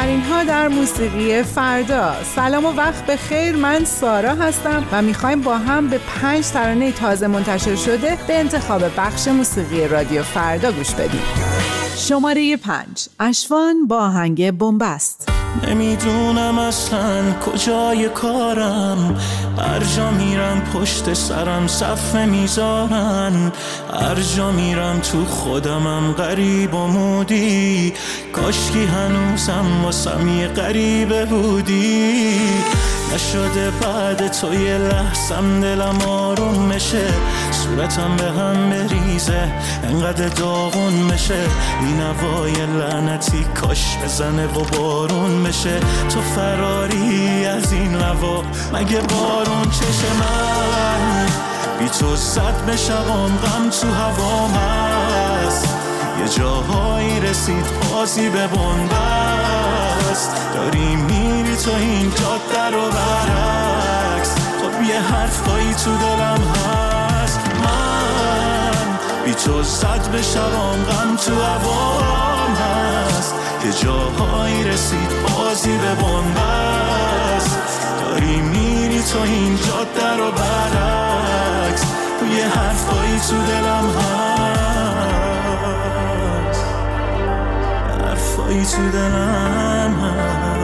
بهترین ها در موسیقی فردا. سلام و وقت به خیر. من سارا هستم و می‌خوایم با هم به پنج ترانه تازه منتشر شده به انتخاب بخش موسیقی رادیو فردا گوش بدیم. شماره پنج. اشوان با آهنگ بنبست نمی‌دونم اصلا کجای کارم. هر جا میرم پشت سرم صفه می‌ذارن. هر جا میرم تو خودمم غریب و مودی. کاشکی هنوزم واسم یه غریبه بودی. نشده بعد تو یه لحظم دلم آروم بشه. صورتم به هم بریزه. انقدر داغون میشه این هوای لعنتی کاش بزنه و بارون بشه. تو فراری از این هوا. مگه بارون چشه من؟ بی تو زد به غم تو هوام هست یه جاهایی رسید بازی به بنبست. داری میری تو این جاده رو برعکس. خب یه حرفایی تو دلم هست. بی تو زد به شبام غم تو هوام هست. یه جاهایی رسید بازی به بنبست داری میری تو این جاده رو برعکس. یه حرفایی تو دلم هست. حرفایی تو دلم هست.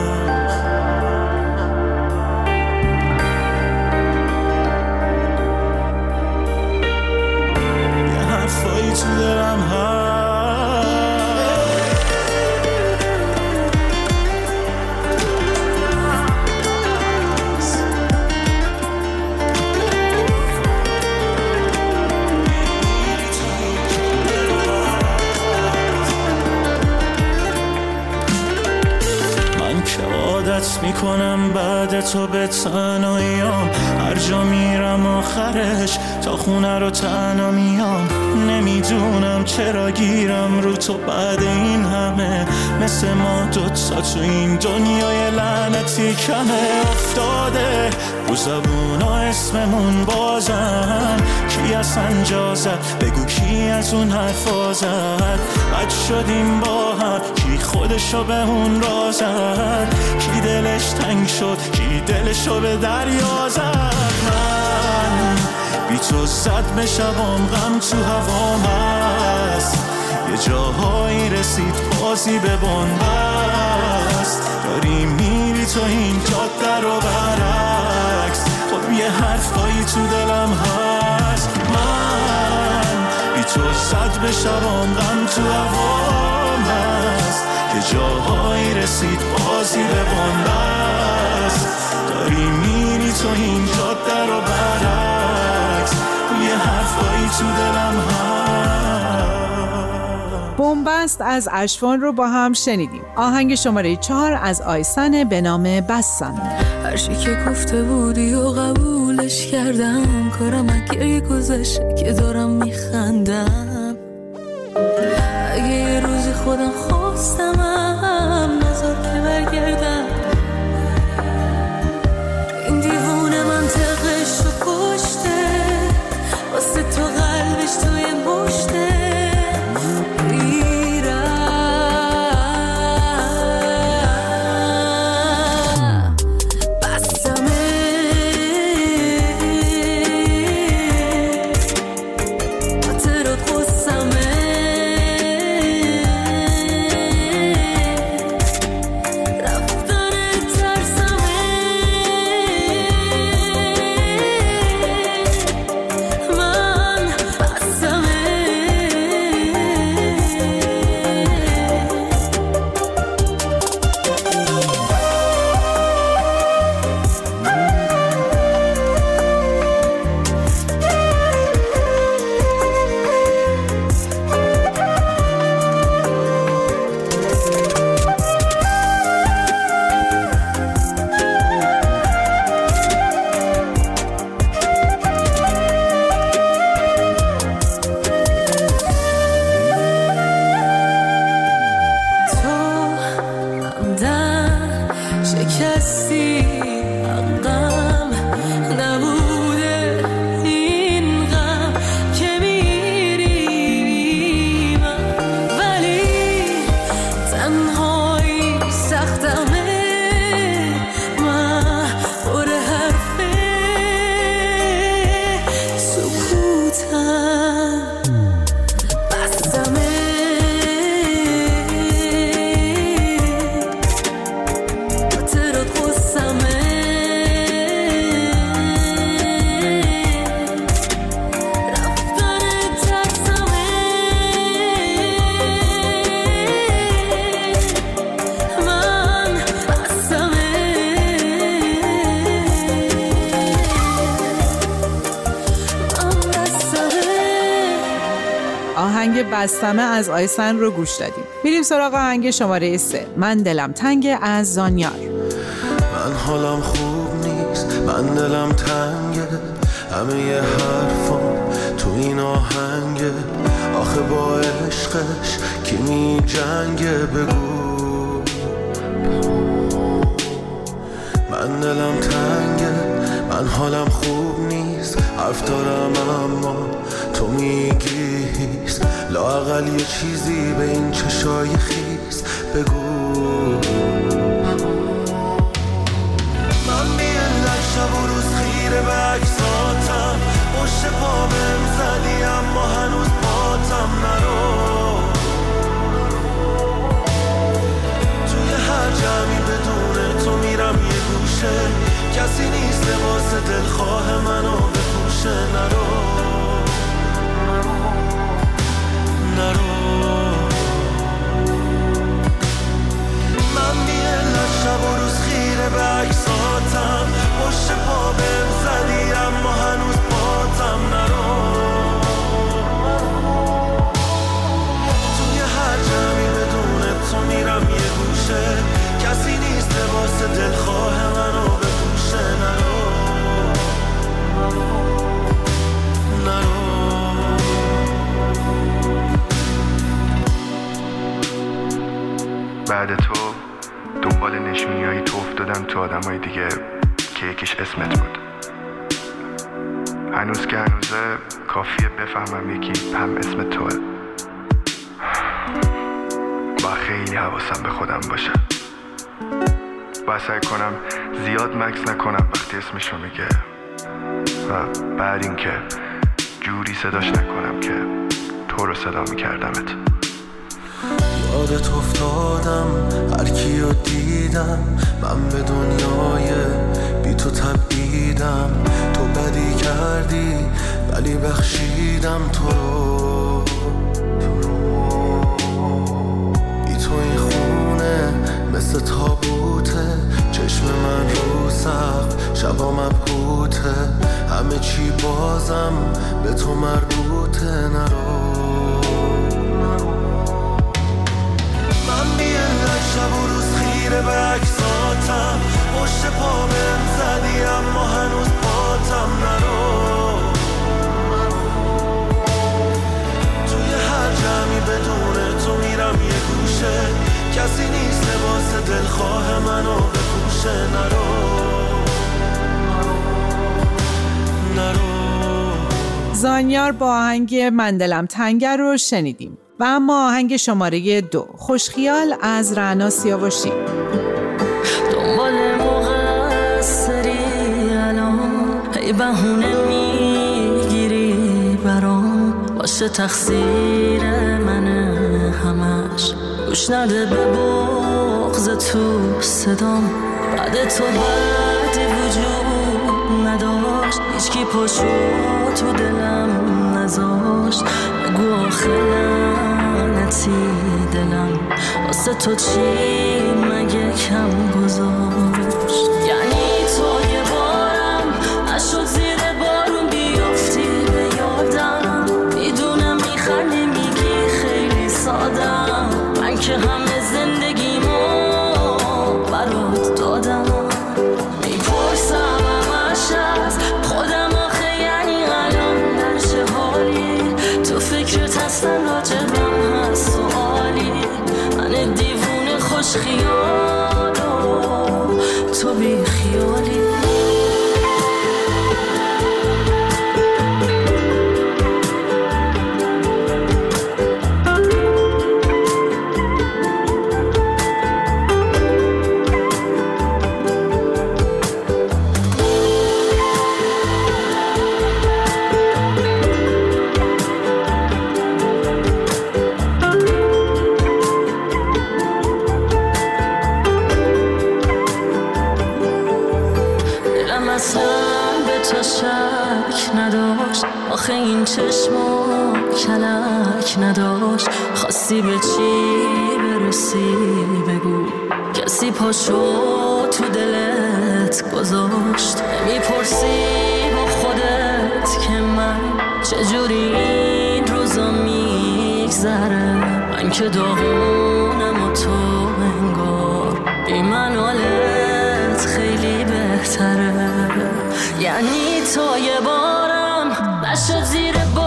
تو به تنهاییام. هر جا میرم آخرش تا خونه رو تنها میام. نمی‌دونم چرا گیرم رو تو بعد این همه. مثل ما دوتا تو این دنیای لعنتی کمه افتاده. رو زبونا اسممون بازن. کی اصلا جا زد بگو کی از اون حرفا زد بد شدیم با هم. کی خودشو به اون را زد کی دلش تنگ شد؟ کی دلشو به دریا زد؟ من بی تو زد به غم تو هست یه جاهایی رسید بازی به بنبست. داری میری تو این جاده رو برعکس. خب یه حرفایی تو دلم هست. من بی تو زد به شبام غم تو هوام هست. یه جاهایی رسید بازی به بنبست. داری میری تو این جاده رو برعکس. یه حرفایی تو دلم هست. بنبست از اشوان رو با هم شنیدیم. آهنگ شماره چهار از آیسن به نام بستم هرچی که گفته بودی و قبولش کردم کارم اگه گذشته که دارم میخندم. اگه یه روزی خودم خواستمم آهنگ بستمه از آیسن رو گوش دادیم. میریم سراغ آهنگ شماره سه. من دلم تنگ از زانیار. من حالم خوب نیست من دلم تنگه. همه یه تو این آهنگه. آخه با عشقش کی می جنگه؟ بگو. من دلم تنگه من حالم خوب نیست حرف دارم اما تو میگی لاقل یه چیزی به این چشای خیز بگو. من بیالت شب و روز خیره به اکساتم پشت پا بهم زدی اما هنوز پاتم نرو. توی هر جمعی بدون تو میرم یه گوشه. کسی نیست لباس دلخواه منو بپوشه نرو. نرو. من بیالت شب و روز خیره به اکساتم پشت پا بهم هنوزه کافیه بفهمم یکی هم اسم توه. با خیلی حواسم به خودم باشه. با سعی کنم زیاد مکس نکنم وقتی اسمشو میگه. و بعد اینکه جوری صداش نکنم که تو رو صدا میکردمت. یادت افتادم هر کیو دیدم من به دنیای بی تو تبعیدم تو بدی کردی ولی بخشیدم تو رو بی تو این خونه مثل تابوته. چشم من رو سقف شبا مبهوته. همه چی بازم به تو مربوطه نرو من بیالت شب و روز خیره به اکساتم پشت پا بهم زدی اما هنوز زانیار با آهنگ من دلم تنگر رو شنیدیم. و اما آهنگ شماره دو خوشخیال از رعنا سیاوشی. دنبال مقصری الان هی بهونه می‌گیری برام. باشه تقصیر منه همش. گوش نده به بغز تو صدام. بعد تو بعدی وجود نداشت هیچکی پاشو تو دلم نذاشت بگو آخه لعنتی دلم. واسه تو چی؟ مگه کم خوش خیال تو بی خیالی. خواستی به چی برسی؟ بگو. کسی پاشو تو دلت گذاشت. می‌پرسی با خودت که من چجوری این روزا می میگذره من که داغونم و تو انگار بی من خیلی بهتره. یعنی تو یه بارم نشد زیر بارون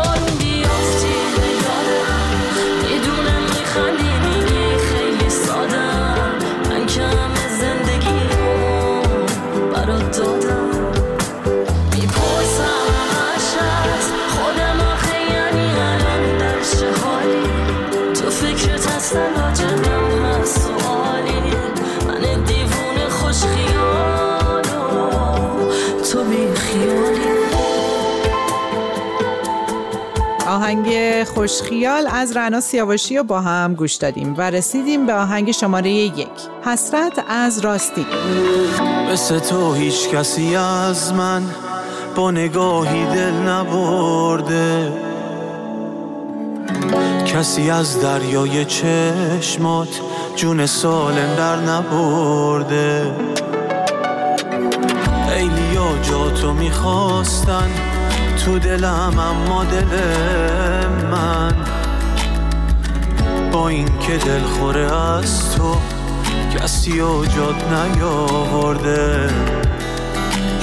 آهنگ خوشخیال از رنا سیاوشی رو با هم گوش دادیم و رسیدیم به آهنگ شماره یک. حسرت از راستی. مثل تو هیچ کسی از من با نگاهی دل نبرده. کسی از دریای چشمات جون سالم در نبرده. خیلیا جا تو می‌خواستن تو دلم اما دل من با این که دل خوره از تو کسی و جاد نیاورده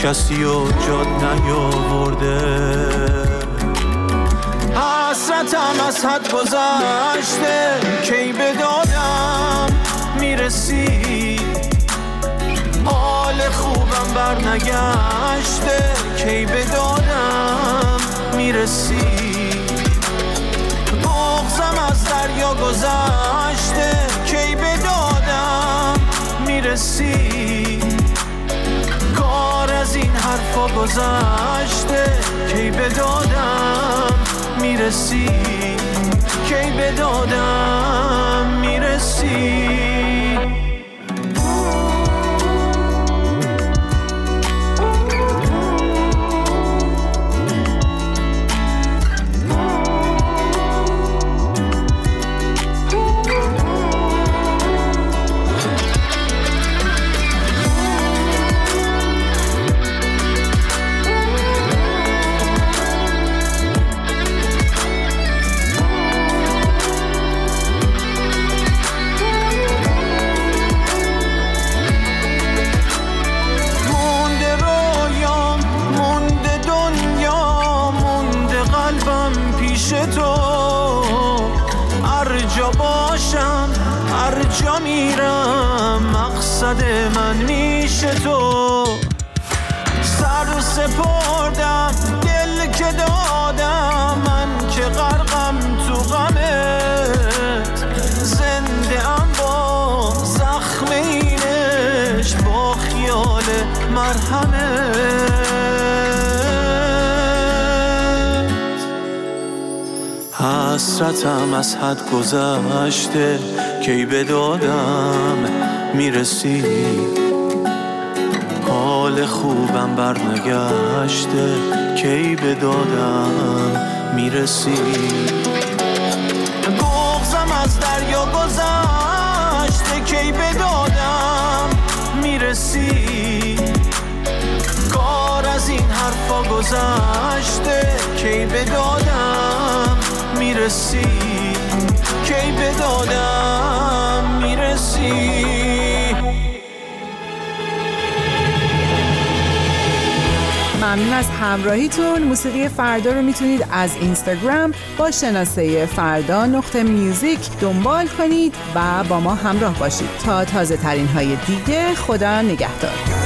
کسی و جاد نیاورده. حسرتم از حد گذشته کی به دادم می‌رسی؟ خوبم بر نگشته کی به دادم می‌رسی؟ بغزم از دریا گذشته کی دادم می‌رسی؟ کار از این حرفا گذشته کی دادم می‌رسی؟ کی دادم می‌رسی؟ میرم مقصد من میشه تو. سر سپردم دل که دادم حسرتم از حد گذشته. کی به دادم می‌رسی؟ حال خوبم بر نگشته کی به دادم می‌رسی؟ بغزم از دریا گذشته. کی به دادم می‌رسی؟ این حرفا گذشته کی به دادم می‌رسی؟ کی به دادم می‌رسی؟ ممنون از همراهیتون. موسیقی فردا رو می‌تونید از اینستاگرام با شناسه فردا نقطه میوزیک دنبال کنید و با ما همراه باشید. تا تازه ترین های دیگه خدا نگهدار.